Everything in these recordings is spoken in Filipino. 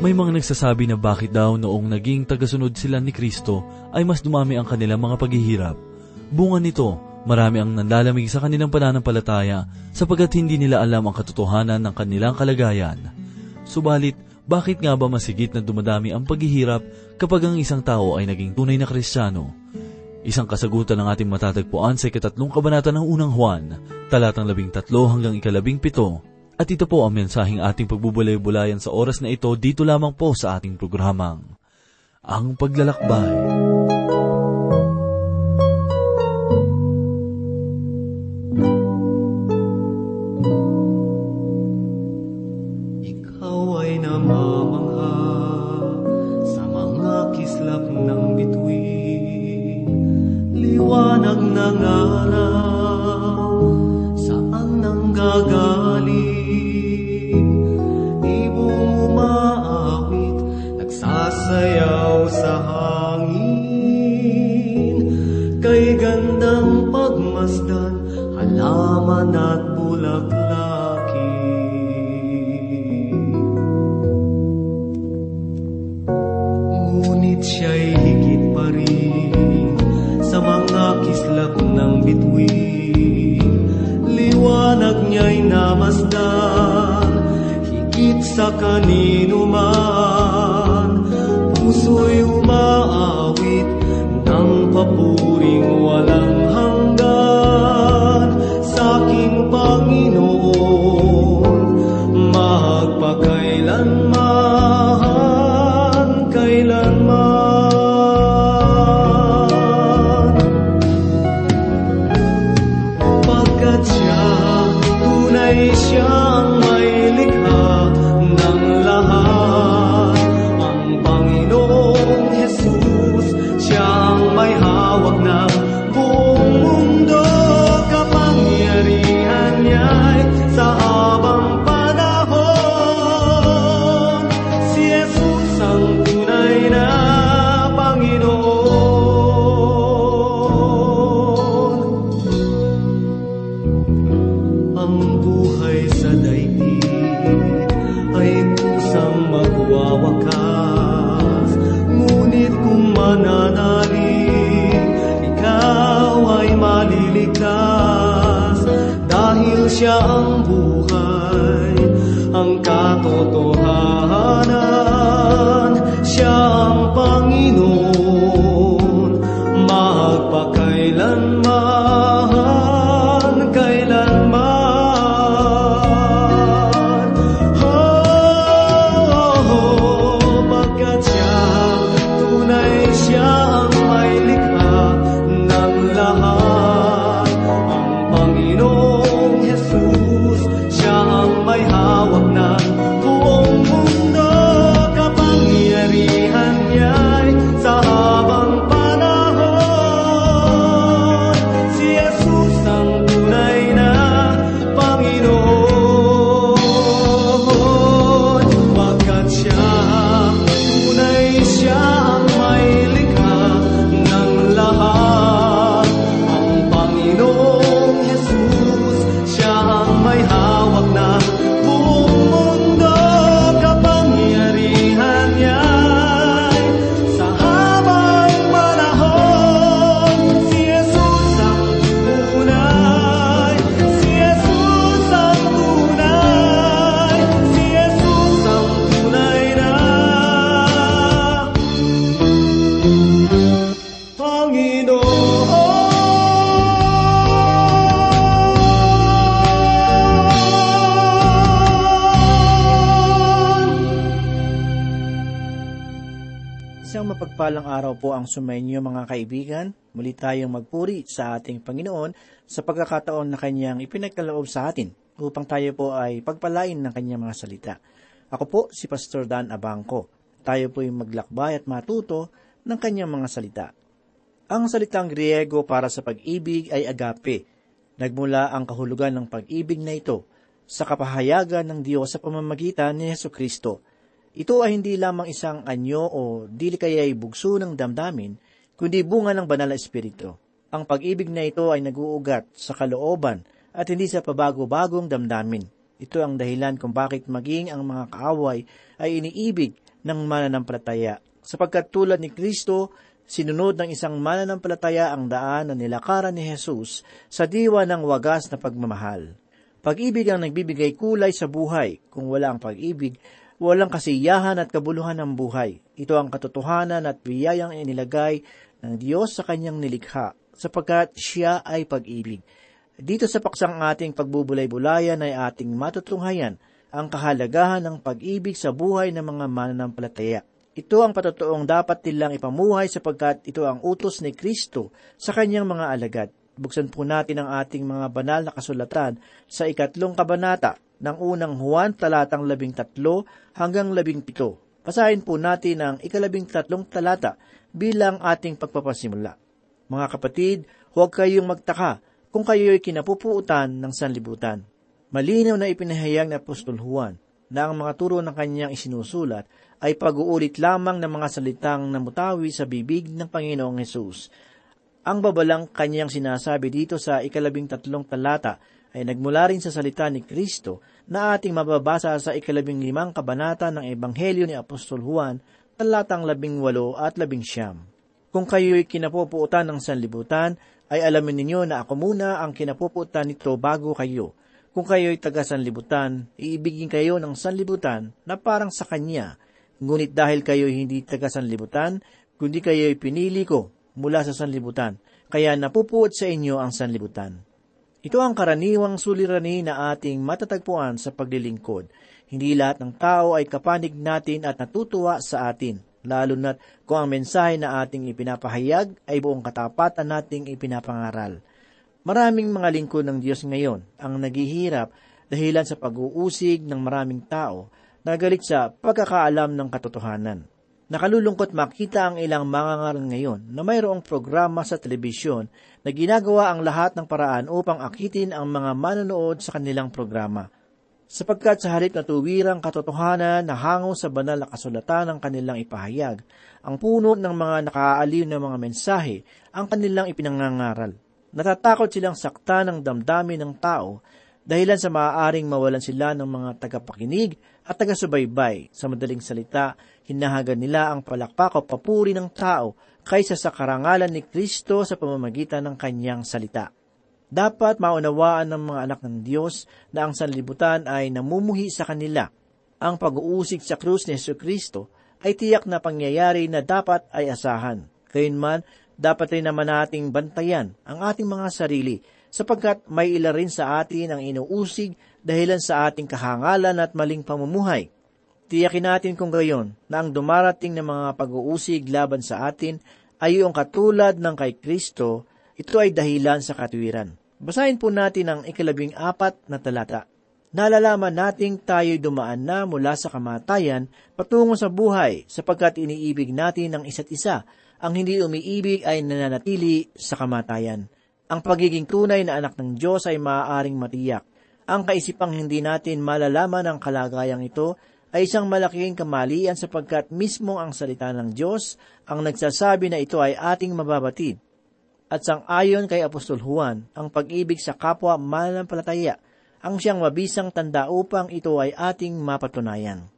May mga nagsasabi na bakit daw noong naging tagasunod sila ni Kristo ay mas dumami ang kanilang mga paghihirap. Bunga nito, marami ang nanlalamig sa kanilang pananampalataya sapagkat hindi nila alam ang katotohanan ng kanilang kalagayan. Subalit, bakit nga ba masigit na dumadami ang paghihirap kapag ang isang tao ay naging tunay na kristyano? Isang kasagutan ng ating matatagpuan sa ikatatlong kabanata ng unang Juan, talatang labing tatlo hanggang ikalabing pito. At ito po ang mensaheng ating pagbubulay-bulayan sa oras na ito dito lamang po sa ating programang, Ang Paglalakbay. Ikaw ay namamangha sa mga kislap ng bituin. Liwanag ng araw, mapagpalang araw po ang sumainyo mga kaibigan. Muli tayong magpuri sa ating Panginoon sa pagkakataon na Kanyang ipinagkaloob sa atin upang tayo po ay pagpalain ng Kanyang mga salita. Ako po si Pastor Dan Abangco. Tayo po ay maglakbay at matuto ng Kanyang mga salita. Ang salitang Griego para sa pag-ibig ay agape. Nagmula ang kahulugan ng pag-ibig na ito sa kapahayagan ng Diyos sa pamamagitan ni Yesu Kristo. Ito ay hindi lamang isang anyo o dili kaya'y bugso ng damdamin, kundi bunga ng banal na espiritu. Ang pag-ibig na ito ay naguugat sa kalooban at hindi sa pabago-bagong damdamin. Ito ang dahilan kung bakit maging ang mga kaaway ay iniibig ng mananampalataya. Sapagkat tulad ni Kristo, sinunod ng isang mananampalataya ang daan na nilakaran ni Jesus sa diwa ng wagas na pagmamahal. Pag-ibig ang nagbibigay kulay sa buhay. Kung wala ang pag-ibig, walang kasiyahan at kabuluhan ng buhay. Ito ang katotohanan at biyayang inilagay ng Diyos sa kanyang nilikha, sapagkat siya ay pag-ibig. Dito sa paksang ating pagbubulay-bulayan ay ating matutunghayan ang kahalagahan ng pag-ibig sa buhay ng mga mananampalataya. Ito ang patotoong dapat nilang ipamuhay sapagkat ito ang utos ni Kristo sa kanyang mga alagad. Buksan po natin ang ating mga banal na kasulatan sa ikatlong kabanata ng unang Juan talatang labing tatlo hanggang labing pito. Basahin po natin ang ikalabing tatlong talata bilang ating pagpapasimula. Mga kapatid, huwag kayong magtaka kung kayo'y kinapupuutan ng sanlibutan. Malinaw na ipinahayag ni Apostol Juan na ang mga turo ng kanyang isinusulat ay pag-uulit lamang ng mga salitang namutawi sa bibig ng Panginoong Hesus. Ang babalang kanyang sinasabi dito sa ikalabing tatlong talata ay nagmula rin sa salita ni Kristo na ating mababasa sa ikalabing limang kabanata ng Ebanghelyo ni Apostol Juan, talatang labing walo at labing siyam. Kung kayo'y kinapupuutan ng sanlibutan, ay alamin ninyo na ako muna ang kinapuputan nito bago kayo. Kung kayo'y taga sanlibutan, iibigin kayo ng sanlibutan na parang sa kanya. Ngunit dahil kayo'y hindi taga sanlibutan, kundi kayo'y pinili ko mula sa sanlibutan, kaya napupuot sa inyo ang sanlibutan. Ito ang karaniwang sulirani na ating matatagpuan sa paglilingkod. Hindi lahat ng tao ay kapanig natin at natutuwa sa atin lalo na't kung ang mensahe na ating ipinapahayag ay buong katapatan nating ipinapangaral. Maraming mga lingkod ng Diyos ngayon ang naghihirap dahilan sa pag-uusig ng maraming tao na galit sa pagkakaalam ng katotohanan. Nakalulungkot makita ang ilang mga ngaral ngayon na mayroong programa sa telebisyon na ginagawa ang lahat ng paraan upang akitin ang mga manonood sa kanilang programa – sapagkat sa halip na tuwirang katotohanan na hango sa banal na kasulatan ng kanilang ipahayag, ang puno ng mga nakaaaliw na mga mensahe ang kanilang ipinangangaral. Natatakot silang sakta ng damdamin ng tao dahilan sa maaaring mawalan sila ng mga tagapakinig at tagasubaybay. Sa madaling salita, hinahagan nila ang palakpak o papuri ng tao kaysa sa karangalan ni Kristo sa pamamagitan ng kanyang salita. Dapat maunawaan ng mga anak ng Diyos na ang sanlibutan ay namumuhi sa kanila. Ang pag-uusig sa krus ni Yesu Kristo ay tiyak na pangyayari na dapat ay asahan. Gayunman, dapat rin naman nating bantayan ang ating mga sarili sapagkat may ila rin sa atin ang inuusig dahilan sa ating kahangalan at maling pamumuhay. Tiyakin natin kung gayon na ang dumarating na mga pag-uusig laban sa atin ay yung katulad ng kay Kristo, ito ay dahilan sa katwiran. Basahin po natin ang ikalabing apat na talata. Nalalaman nating tayo'y dumaan na mula sa kamatayan patungo sa buhay sapagkat iniibig natin ang isa't isa. Ang hindi umiibig ay nananatili sa kamatayan. Ang pagiging tunay na anak ng Diyos ay maaaring matiyak. Ang kaisipang hindi natin malalaman ang kalagayang ito ay isang malaking kamalian sapagkat mismo ang salita ng Diyos ang nagsasabi na ito ay ating mababatid at sang ayon kay Apostol Juan, ang pag-ibig sa kapwa mananampalataya ang siyang mabisang tanda upang ito ay ating mapatunayan.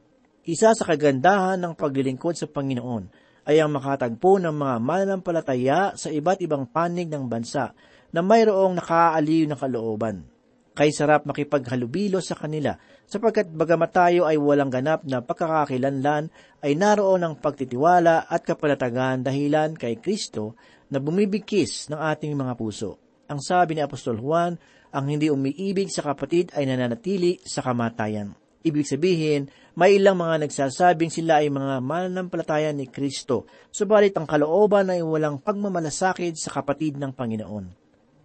Isa sa kagandahan ng paglilingkod sa Panginoon ay ang makatagpo ng mga mananampalataya sa iba't ibang panig ng bansa na mayroong nakaaliw na kalooban. Kay sarap makipaghalubilo sa kanila sapagkat bagamat tayo ay walang ganap na pagkakakilanlan ay naroon ang pagtitiwala at kapalatagan dahilan kay Kristo na bumibigkis ng ating mga puso. Ang sabi ni Apostol Juan, ang hindi umiibig sa kapatid ay nananatili sa kamatayan. Ibig sabihin, may ilang mga nagsasabing sila ay mga mananampalataya ni Kristo, subalit ang kalooban ay walang pagmamalasakit sa kapatid ng Panginoon.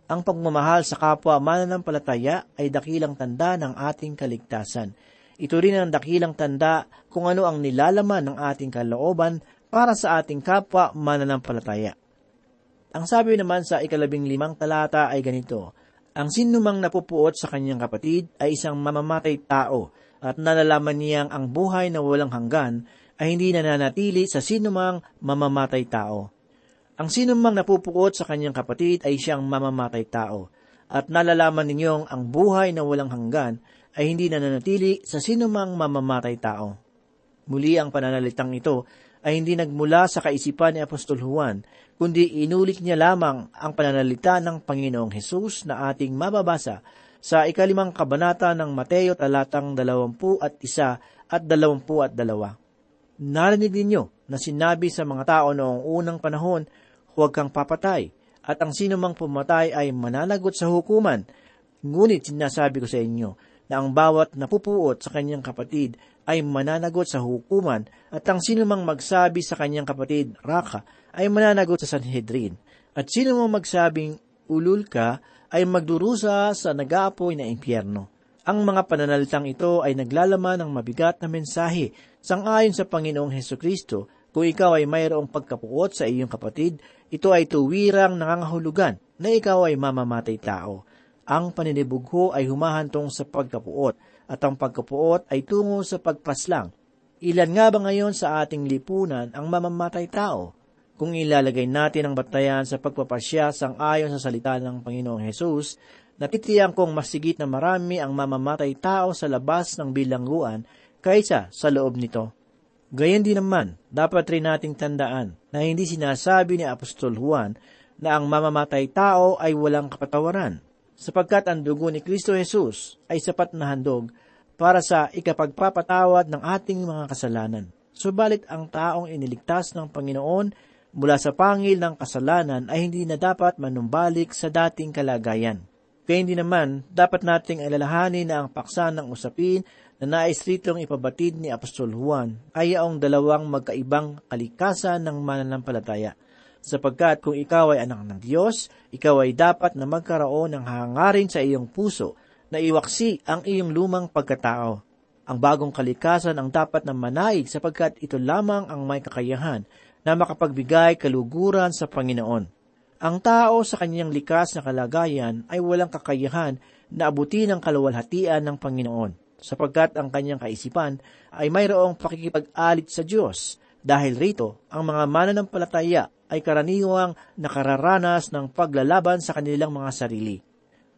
Ang pagmamahal sa kapwa mananampalataya ay dakilang tanda ng ating kaligtasan. Ito rin ang dakilang tanda kung ano ang nilalaman ng ating kalooban para sa ating kapwa mananampalataya. Ang sabi naman sa ikalabing limang talata ay ganito, Ang sinumang napupuot sa kanyang kapatid ay isang mamamatay tao at nalalaman niyang ang buhay na walang hanggan ay hindi nananatili sa sinumang mamamatay tao. Ang sinumang napupuot sa kanyang kapatid ay siyang mamamatay tao at nalalaman ninyong ang buhay na walang hanggan ay hindi nananatili sa sinumang mamamatay tao. Muli ang pananalitang ito ay hindi nagmula sa kaisipan ni Apostol Juan, kundi inulit niya lamang ang pananalita ng Panginoong Hesus na ating mababasa sa ikalimang kabanata ng Mateo talatang dalawampu at isa at dalawampu at dalawa. Narinig ninyo na sinabi sa mga tao noong unang panahon, huwag kang papatay, at ang sino mang pumatay ay mananagot sa hukuman. Ngunit sinasabi ko sa inyo na ang bawat napupuot sa kanyang kapatid ay mananagot sa hukuman at ang sino mang magsabi sa kanyang kapatid, Raka, ay mananagot sa Sanhedrin. At sino mang magsabing, ulul ka, ay magdurusa sa nag-aapoy na impyerno. Ang mga pananalitang ito ay naglalaman ng mabigat na mensahe sangayon sa Panginoong Heso Kristo. Kung ikaw ay mayroong pagkapuot sa iyong kapatid, ito ay tuwirang nangangahulugan na ikaw ay mamamatay tao. Ang paninibugho ay humahantong sa pagkapuot at ang pagkapuot ay tungo sa pagpaslang. Ilan nga ba ngayon sa ating lipunan ang mamamatay tao? Kung ilalagay natin ang batayan sa pagpapasya sang ayon sa salita ng Panginoong Hesus, natitiyak kong masigit na marami ang mamamatay tao sa labas ng bilangguan kaysa sa loob nito. Gayon din naman, dapat rin nating tandaan na hindi sinasabi ni Apostol Juan na ang mamamatay tao ay walang kapatawaran, sapagkat ang dugo ni Kristo Jesus ay sapat na handog para sa ikapagpapatawad ng ating mga kasalanan. Subalit ang taong iniligtas ng Panginoon mula sa pangil ng kasalanan ay hindi na dapat manumbalik sa dating kalagayan. Kaya hindi naman, dapat nating alalahanin na ang paksa ng usapin na nais ritong ipabatid ni Apostol Juan ay yaong dalawang magkaibang kalikasan ng mananampalataya. Sapagkat kung ikaw ay anak ng Diyos, ikaw ay dapat na magkaroon ng hangarin sa iyong puso na iwaksi ang iyong lumang pagkatao. Ang bagong kalikasan ang dapat na manaig sapagkat ito lamang ang may kakayahan na makapagbigay kaluguran sa Panginoon. Ang tao sa kanyang likas na kalagayan ay walang kakayahan na abutin ang kaluwalhatian ng Panginoon, sapagkat ang kanyang kaisipan ay mayroong pakikipag-alit sa Diyos. Dahil rito, ang mga mananampalataya ay karaniwang nakararanas ng paglalaban sa kanilang mga sarili.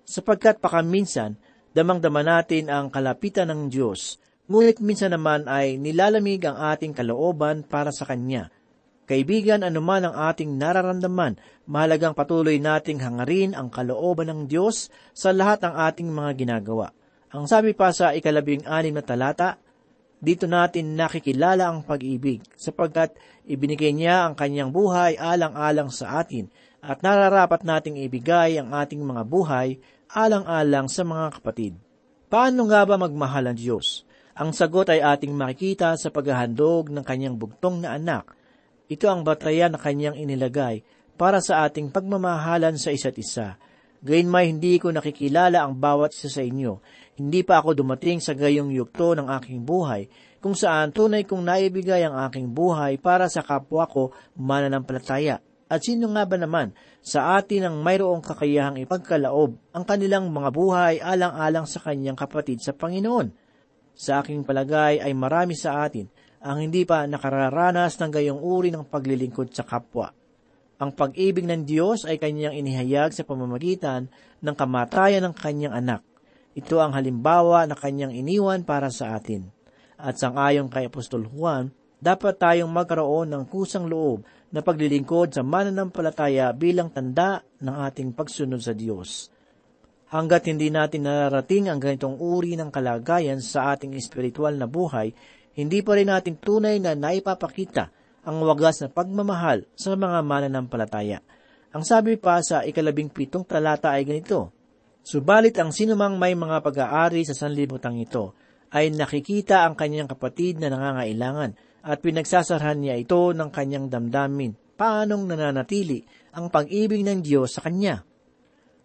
Sapagkat pakaminsan, damang-dama natin ang kalapitan ng Diyos, ngunit minsan naman ay nilalamig ang ating kalooban para sa Kanya – Kaibigan, anuman ang ating nararamdaman, mahalagang patuloy nating hangarin ang kalooban ng Diyos sa lahat ng ating mga ginagawa. Ang sabi pa sa ikalabing anim na talata, dito natin nakikilala ang pag-ibig, sapagkat ibinigay niya ang kanyang buhay alang-alang sa atin, at nararapat nating ibigay ang ating mga buhay alang-alang sa mga kapatid. Paano nga ba magmahal ang Diyos? Ang sagot ay ating makikita sa paghahandog ng kanyang bugtong na anak ito ang batayan na kanyang inilagay para sa ating pagmamahalan sa isa't isa. Gayunmay hindi ko nakikilala ang bawat isa sa inyo. Hindi pa ako dumating sa gayong yugto ng aking buhay, kung saan tunay kong naibigay ang aking buhay para sa kapwa ko mananampalataya. At sino nga ba naman sa atin ang mayroong kakayahang ipagkalaob ang kanilang mga buhay alang-alang sa kanyang kapatid sa Panginoon? Sa aking palagay ay marami sa atin ang hindi pa nakararanas ng gayong uri ng paglilingkod sa kapwa. Ang pag-ibig ng Diyos ay kanyang inihayag sa pamamagitan ng kamatayan ng kanyang anak. Ito ang halimbawa na kanyang iniwan para sa atin. At sangayon kay Apostol Juan, dapat tayong magkaroon ng kusang loob na paglilingkod sa mananampalataya bilang tanda ng ating pagsunod sa Diyos. Hanggat hindi natin nararating ang ganitong uri ng kalagayan sa ating espiritual na buhay, hindi pa rin natin tunay na naipapakita ang wagas na pagmamahal sa mga mananampalataya. Ang sabi pa sa ikalabing pitong talata ay ganito, Subalit ang sinumang may mga pag-aari sa sanlibutan ito ay nakikita ang kanyang kapatid na nangangailangan at pinagsasarhan niya ito ng kanyang damdamin. Paanong nananatili ang pag-ibig ng Diyos sa kanya?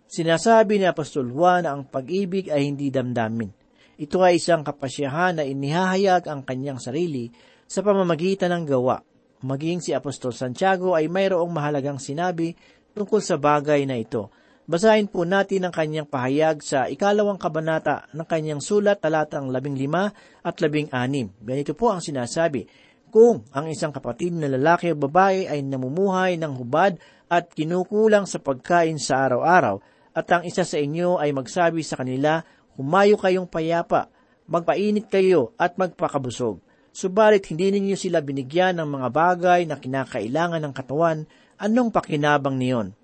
Sinasabi ni Apostol Juan na ang pag-ibig ay hindi damdamin ito ay isang kapasyahan na inihahayag ang kanyang sarili sa pamamagitan ng gawa. Maging si Apostol Santiago ay mayroong mahalagang sinabi tungkol sa bagay na ito. Basahin po natin ang kanyang pahayag sa ikalawang kabanata ng kanyang sulat talatang labing lima at labing anim. Ganito po ang sinasabi, Kung ang isang kapatid na lalaki o babae ay namumuhay ng hubad at kinukulang sa pagkain sa araw-araw, at ang isa sa inyo ay magsabi sa kanila, Humayo kayong payapa, magpainit kayo at magpakabusog, Subalit hindi ninyo sila binigyan ng mga bagay na kinakailangan ng katawan, anong pakinabang niyon?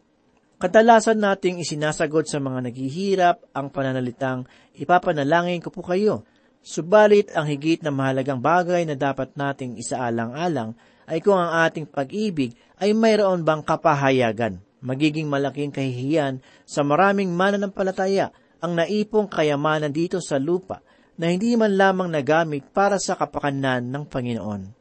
Kadalasan nating isinasagot sa mga naghihirap ang pananalitang ipapanalangin ko po kayo. Subalit ang higit na mahalagang bagay na dapat nating isaalang-alang ay kung ang ating pag-ibig ay mayroon bang kapahayagan. Magiging malaking kahihiyan sa maraming mananampalataya ang naipong kayamanan dito sa lupa na hindi man lamang nagamit para sa kapakanan ng Panginoon.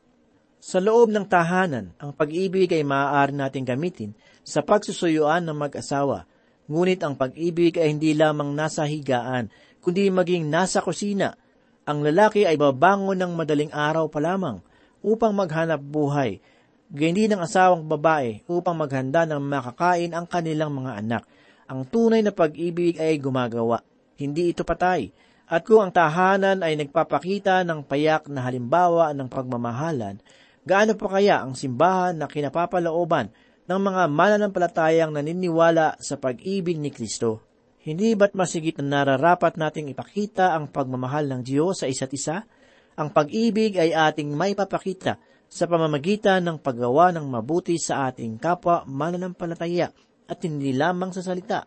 Sa loob ng tahanan, ang pag-ibig ay maaari nating gamitin sa pagsusuyuan ng mag-asawa. Ngunit ang pag-ibig ay hindi lamang nasa higaan, kundi maging nasa kusina. Ang lalaki ay babangon ng madaling araw pa lamang upang maghanap buhay. Gayun din ang asawang babae upang maghanda ng makakain ang kanilang mga anak. Ang tunay na pag-ibig ay gumagawa, hindi ito patay. At kung ang tahanan ay nagpapakita ng payak na halimbawa ng pagmamahalan, gaano pa kaya ang simbahan na kinapapalooban ng mga mananampalatayang naniniwala sa pag-ibig ni Kristo. Hindi ba't masigit na nararapat nating ipakita ang pagmamahal ng Diyos sa isa't isa? Ang pag-ibig ay ating maipapakita sa pamamagitan ng paggawa ng mabuti sa ating kapwa mananampalataya at hindi lamang sa salita.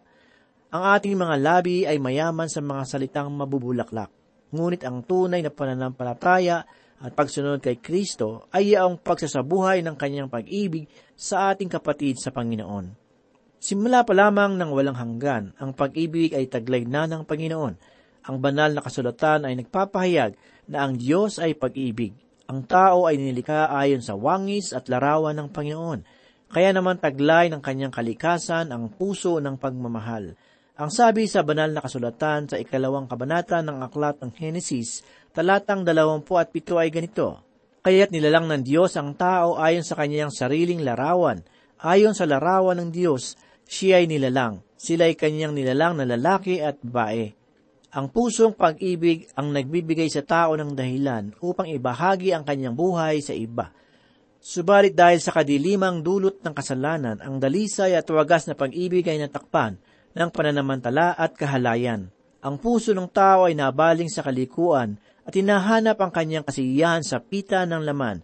Ang ating mga labi ay mayaman sa mga salitang mabubulaklak. Ngunit ang tunay na pananampalataya at pagsunod kay Kristo ay ang pagsasabuhay ng kanyang pag-ibig sa ating kapatid sa Panginoon. Simula pa lamang ng walang hanggan, ang pag-ibig ay taglay na ng Panginoon. Ang banal na kasulatan ay nagpapahayag na ang Diyos ay pag-ibig. Ang tao ay nilikha ayon sa wangis at larawan ng Panginoon. Kaya naman taglay ng kanyang kalikasan ang puso ng pagmamahal. Ang sabi sa banal na kasulatan sa ikalawang kabanata ng aklat ng Henesis talatang dalawampu at pito ay ganito, Kaya't nilalang ng Diyos ang tao ayon sa kanyang sariling larawan. Ayon sa larawan ng Diyos, siya ay nilalang. Sila ay kanyang nilalang na lalaki at bae. Ang pusong pag-ibig ang nagbibigay sa tao ng dahilan upang ibahagi ang kanyang buhay sa iba. Subalit dahil sa kadilimang dulot ng kasalanan, ang dalisay at wagas na pag-ibig ay natakpan ng pananamantala at kahalayan. Ang puso ng tao ay nabaling sa kalikuan at hinahanap ang kanyang kasiyahan sa pita ng laman.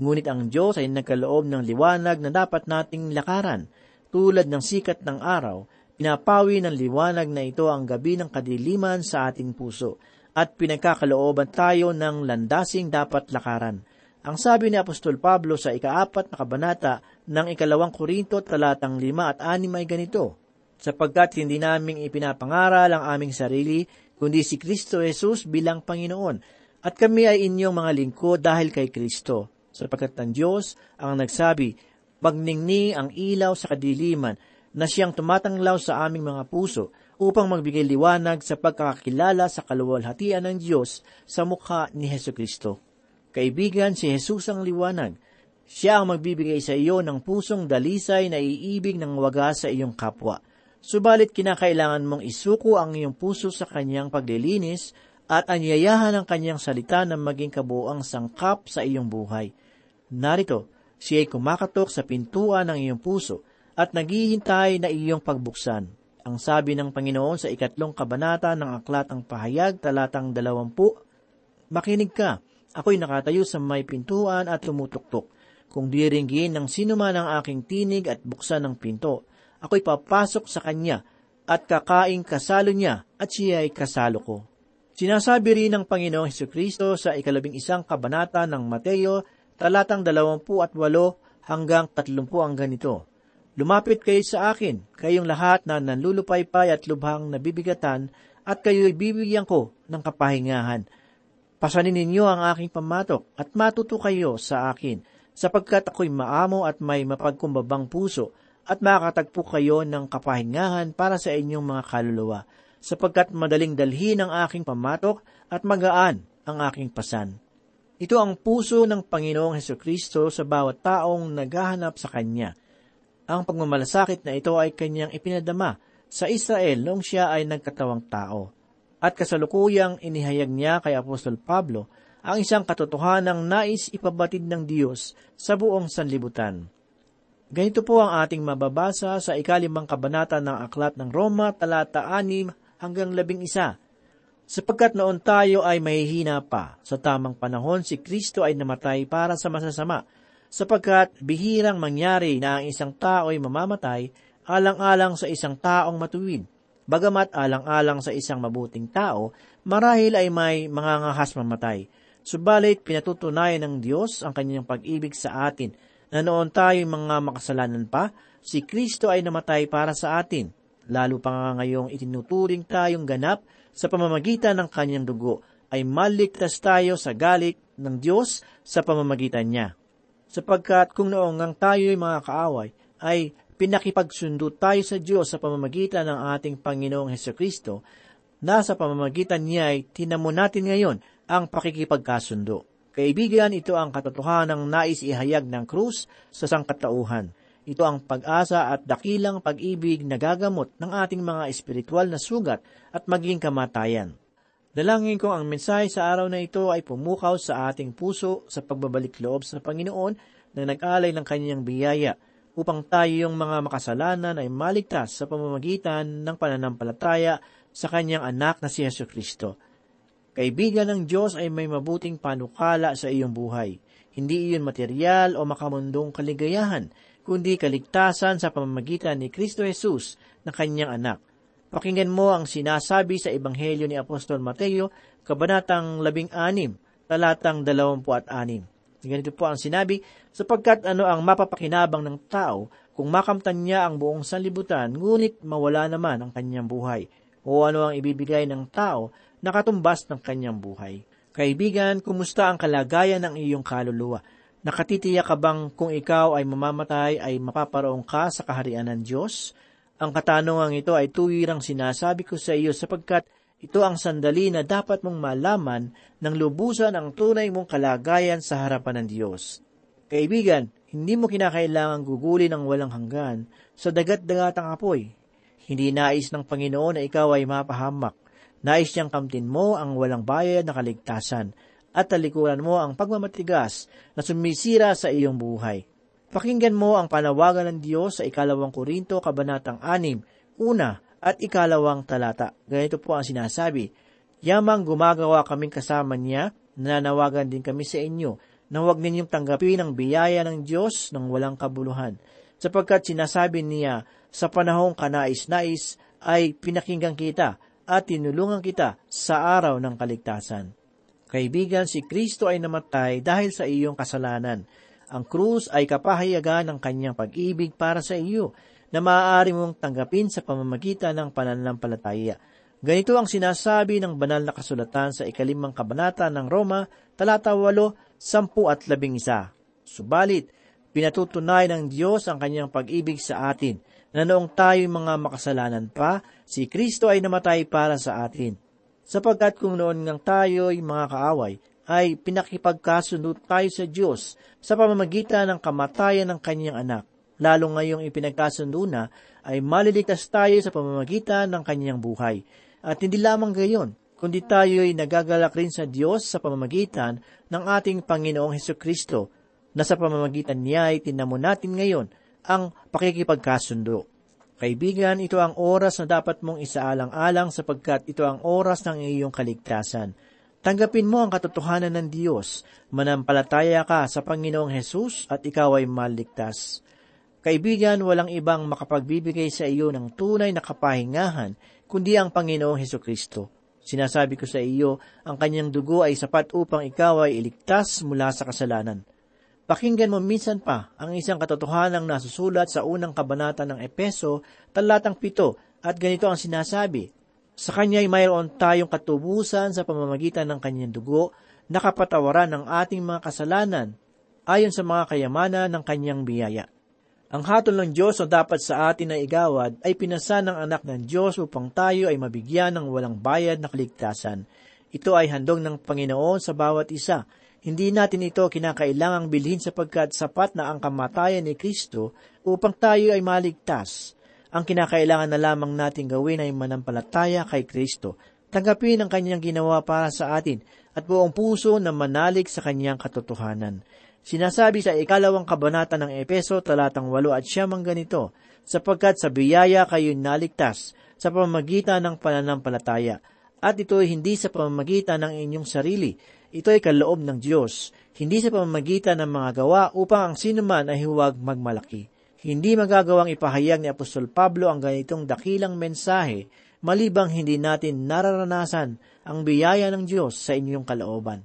Ngunit ang Diyos ay nagkaloob ng liwanag na dapat nating lakaran. Tulad ng sikat ng araw, pinapawi ng liwanag na ito ang gabi ng kadiliman sa ating puso at pinagkakalooban tayo ng landasing dapat lakaran. Ang sabi ni Apostol Pablo sa ikaapat na kabanata ng ikalawang Korinto talatang lima at anim ay ganito, sapagkat hindi naming ipinapangaral ang aming sarili, kundi si Kristo Jesus bilang Panginoon, at kami ay inyong mga lingkod dahil kay Kristo, sapagkat ang Diyos ang nagsabi, magningning ang ilaw sa kadiliman, na siyang tumatanglaw sa aming mga puso, upang magbigay liwanag sa pagkakakilala sa kaluwalhatian ng Diyos sa mukha ni Heso Kristo. Kaibigan, si Jesus ang liwanag. Siya ang magbibigay sa iyo ng pusong dalisay na iibig ng wagas sa iyong kapwa. Subalit kinakailangan mong isuko ang iyong puso sa kanyang paglilinis at anyayahan ang kanyang salita na maging kabuang sangkap sa iyong buhay. Narito, siya ay kumakatok sa pintuan ng iyong puso at naghihintay na iyong pagbuksan. Ang sabi ng Panginoon sa ikatlong kabanata ng Aklat ng Pahayag, talatang dalawampu, Makinig ka, ako'y nakatayo sa may pintuan at tumutuktok. Kung diringgin ng sino man ang aking tinig at buksan ng pinto, ako'y papasok sa kanya at kakaing kasalo niya at siya ay kasalo ko. Sinasabi rin ng Panginoong Heso Kristo sa ikalabing isang kabanata ng Mateo, talatang dalawampu at walo hanggang tatlumpu ang ganito. Lumapit kayo sa akin, kayong lahat na nanlulupaypay at lubhang nabibigatan, at kayo'y bibigyan ko ng kapahingahan. Pasanin ninyo ang aking pamatok, at matuto kayo sa akin, sapagkat ako'y maamo at may mapagkumbabang puso, at makakatagpo kayo ng kapahingahan para sa inyong mga kaluluwa, sapagkat madaling dalhin ang aking pamatok at magaan ang aking pasan. Ito ang puso ng Panginoong Heso Kristo sa bawat taong naghahanap sa Kanya. Ang pagmamalasakit na ito ay Kanyang ipinadama sa Israel noong siya ay nagkatawang tao. At kasalukuyang inihayag niya kay Apostol Pablo ang isang katotohanang nais ipabatid ng Diyos sa buong sanlibutan. Ganito po ang ating mababasa sa ikalimang kabanata ng Aklat ng Roma, talata 6 hanggang 11. Sapagkat noon tayo ay mahihina pa, sa tamang panahon si Kristo ay namatay para sa masasama, sapagkat bihirang mangyari na ang isang tao ay mamamatay alang-alang sa isang taong matuwid. Bagamat alang-alang sa isang mabuting tao, marahil ay may mangangahas mamatay. Subalit pinatutunayan ng Diyos ang kanyang pag-ibig sa atin na noon tayo mga makasalanan pa, si Kristo ay namatay para sa atin. Lalo pa nga ngayong itinuturing tayong ganap sa pamamagitan ng kanyang dugo, ay maligtas tayo sa galit ng Diyos sa pamamagitan niya. Sapagkat kung noong ngang tayo'y mga kaaway, ay pinakipagsundo tayo sa Diyos sa pamamagitan ng ating Panginoong Heso Kristo, na sa pamamagitan niya ay tinamo natin ngayon ang pakikipagkasundo. Kaibigan, ito ang katotohanang nais ihayag ng krus sa sangkatauhan. Ito ang pag-asa at dakilang pag-ibig na gagamot ng ating mga espiritual na sugat at maging kamatayan. Dalangin ko ang mensahe sa araw na ito ay pumukaw sa ating puso sa pagbabalik loob sa Panginoon na nag-alay ng kanyang biyaya upang tayong mga makasalanan ay maligtas sa pamamagitan ng pananampalataya sa kanyang anak na si Yesu Kristo. Kaibigan ng Diyos ay may mabuting panukala sa iyong buhay. Hindi iyon material o makamundong kaligayahan, kundi kaligtasan sa pamamagitan ni Kristo Jesus na kanyang anak. Pakinggan mo ang sinasabi sa Ebanghelyo ni Apostol Mateo, Kabanatang 16, talatang 26. Ganito po ang sinabi, sapagkat ano ang mapapakinabang ng tao kung makamtan niya ang buong sanlibutan, ngunit mawala naman ang kanyang buhay. O ano ang ibibigay ng tao nakatumbas ng kanyang buhay. Kaibigan, kumusta ang kalagayan ng iyong kaluluwa? Nakatitiyak ka bang kung ikaw ay mamamatay ay mapaparoong ka sa kaharian ng Diyos? Ang katanungang ito ay tuwirang sinasabi ko sa iyo sapagkat ito ang sandali na dapat mong malaman ng lubusan ang tunay mong kalagayan sa harapan ng Diyos. Kaibigan, hindi mo kinakailangang gugulin ng walang hanggan sa dagat-dagatang apoy. Hindi nais ng Panginoon na ikaw ay mapahamak. Nais niyang kamtin mo ang walang bayad na kaligtasan at talikuran mo ang pagmamatigas na sumisira sa iyong buhay. Pakinggan mo ang panawagan ng Diyos sa ikalawang Korinto, kabanatang anim, una at ikalawang talata. Ganito po ang sinasabi, Yamang gumagawa kaming kasama niya, nananawagan din kami sa inyo, na huwag ninyong tanggapin ang biyaya ng Diyos ng walang kabuluhan, sapagkat sinasabi niya, sa panahong kanais-nais ay pinakinggan kita at tinulungan kita sa araw ng kaligtasan. Kaibigan, si Kristo ay namatay dahil sa iyong kasalanan. Ang krus ay kapahayagan ng kanyang pag-ibig para sa iyo na maaari mong tanggapin sa pamamagitan ng pananampalataya. Ganito ang sinasabi ng banal na kasulatan sa ikalimang kabanata ng Roma, talata 8, 10 at 11. Subalit, pinatutunay ng Diyos ang kanyang pag-ibig sa atin na noong tayo mga makasalanan pa, si Kristo ay namatay para sa atin. Sapagkat kung noon ngang tayo'y mga kaaway, ay pinakipagkasundo tayo sa Diyos sa pamamagitan ng kamatayan ng kanyang anak. Lalo ngayong ipinagkasundo na, ay maliligtas tayo sa pamamagitan ng kanyang buhay. At hindi lamang gayon, kundi tayo'y nagagalak rin sa Diyos sa pamamagitan ng ating Panginoong Heso Kristo, na sa pamamagitan niya ay tinamo natin ngayon ang pakikipagkasundo. Kaibigan, ito ang oras na dapat mong isaalang-alang sapagkat ito ang oras ng iyong kaligtasan. Tanggapin mo ang katotohanan ng Diyos, manampalataya ka sa Panginoong Hesus at ikaw ay maligtas. Kaibigan, walang ibang makapagbibigay sa iyo ng tunay na kapahingahan kundi ang Panginoong Heso Kristo. Sinasabi ko sa iyo, ang kanyang dugo ay sapat upang ikaw ay iligtas mula sa kasalanan. Pakinggan mo minsan pa ang isang katotohanang nasusulat sa unang kabanata ng Epeso, talatang pito, at ganito ang sinasabi, Sa Kanya'y mayroon tayong katubusan sa pamamagitan ng Kanyang dugo, nakapatawaran ng ating mga kasalanan, ayon sa mga kayamanan ng Kanyang biyaya. Ang hatol ng Diyos o dapat sa atin na igawad ay pinasa ng anak ng Diyos upang tayo ay mabigyan ng walang bayad na kaligtasan. Ito ay handog ng Panginoon sa bawat isa, hindi natin ito kinakailangang bilhin sapagkat sapat na ang kamatayan ni Kristo upang tayo ay maligtas. Ang kinakailangan na lamang natin gawin ay manampalataya kay Kristo. Tanggapin ang kanyang ginawa para sa atin at buong puso na manalig sa kanyang katotohanan. Sinasabi sa ikalawang kabanata ng Epeso talatang walo at siyamang ganito, sapagkat sa biyaya kayo naligtas sa pamagitan ng pananampalataya, At ito ay hindi sa pamamagitan ng inyong sarili. Ito ay kaloob ng Diyos, hindi sa pamamagitan ng mga gawa upang ang sinuman ay huwag magmalaki. Hindi magagawang ipahayag ni Apostol Pablo ang ganitong dakilang mensahe malibang hindi natin nararanasan ang biyaya ng Diyos sa inyong kalooban.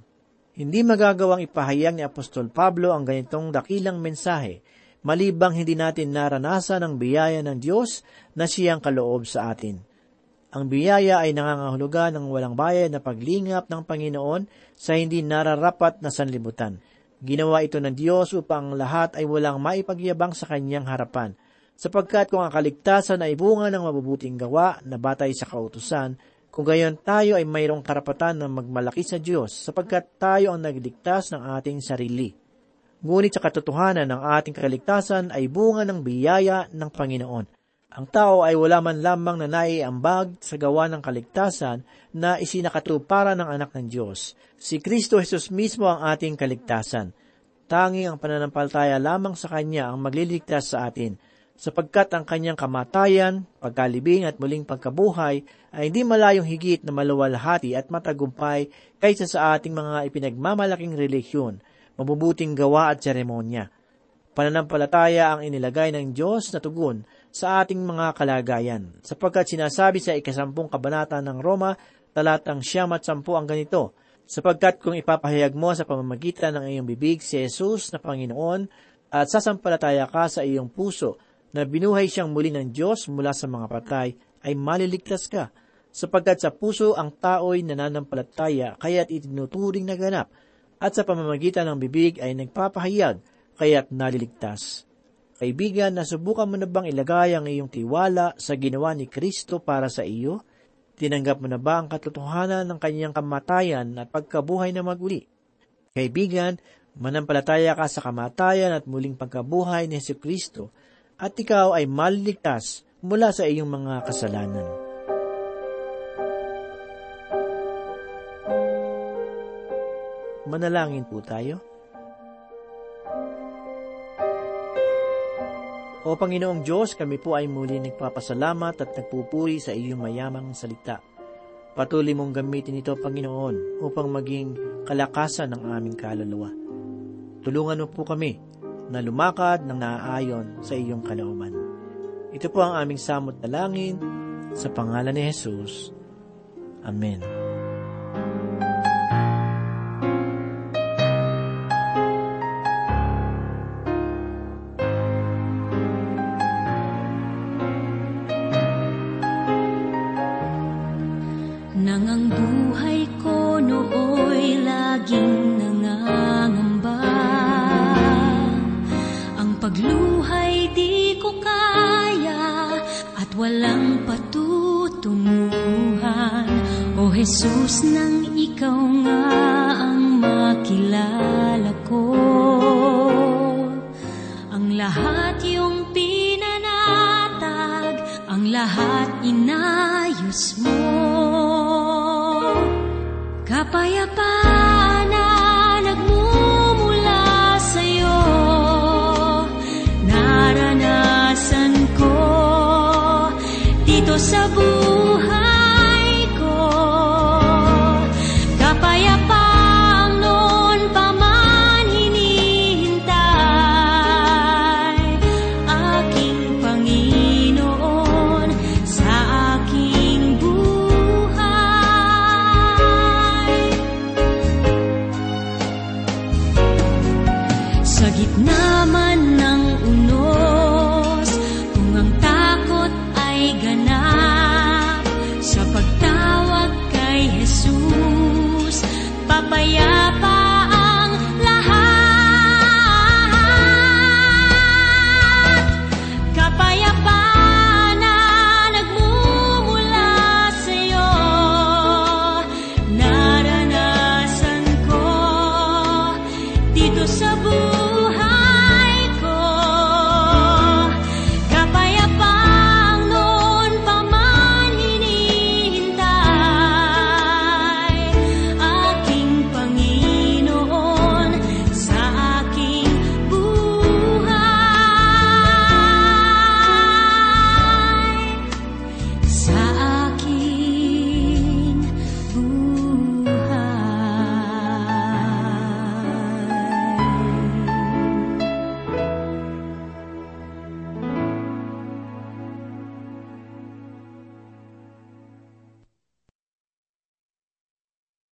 Hindi magagawang ipahayag ni Apostol Pablo ang ganitong dakilang mensahe malibang hindi natin naranasan ang biyaya ng Diyos na siyang kaloob sa atin. Ang biyaya ay nangangahulugan ng walang bayad na paglingap ng Panginoon sa hindi nararapat na sanlibutan. Ginawa ito ng Diyos upang lahat ay walang maipagyabang sa kanyang harapan, sapagkat kung ang kaligtasan ay bunga ng mabubuting gawa na batay sa kautusan, kung gayon tayo ay mayroong karapatan na magmalaki sa Diyos sapagkat tayo ang nagligtas ng ating sarili. Ngunit sa katotohanan ng ating kaligtasan ay bunga ng biyaya ng Panginoon. Ang tao ay wala man lamang na naiambag sa gawa ng kaligtasan na isinakatuparan ng anak ng Diyos. Si Kristo Jesus mismo ang ating kaligtasan. Tanging ang pananampalataya lamang sa Kanya ang magliligtas sa atin, sapagkat ang Kanyang kamatayan, pagkalibing at muling pagkabuhay ay hindi malayong higit na maluwalhati at matagumpay kaysa sa ating mga ipinagmamalaking relihiyon, mabubuting gawa at seremonya. Pananampalataya ang inilagay ng Diyos na tugon sa ating mga kalagayan, sapagkat sinasabi sa ikasampung kabanata ng Roma, talatang siyam at sampu ang ganito, sapagkat kung ipapahayag mo sa pamamagitan ng iyong bibig si Jesus na Panginoon at sasampalataya ka sa iyong puso na binuhay siyang muli ng Diyos mula sa mga patay, ay maliligtas ka, sapagkat sa puso ang tao'y nananampalataya kaya't itinuturing na ganap, at sa pamamagitan ng bibig ay nagpapahayag kaya't naliligtas. Kaibigan, nasubukan mo na bang ilagay ang iyong tiwala sa ginawa ni Kristo para sa iyo? Tinanggap mo na ba ang katotohanan ng kanyang kamatayan at pagkabuhay na maguli? Kaibigan, manampalataya ka sa kamatayan at muling pagkabuhay ni Yesu Kristo at ikaw ay maliligtas mula sa iyong mga kasalanan. Manalangin po tayo. O Panginoong Diyos, kami po ay muli nagpapasalamat at nagpupuri sa iyong mayamang salita. Patuloy mong gamitin ito, Panginoon, upang maging kalakasan ng aming kaluluwa. Tulungan mo po kami na lumakad ng naaayon sa iyong kalooban. Ito po ang aming samot na langin sa pangalan ni Jesus. Amen. Lahat yung pinanatag Ang lahat inayos mo. Kapayapaan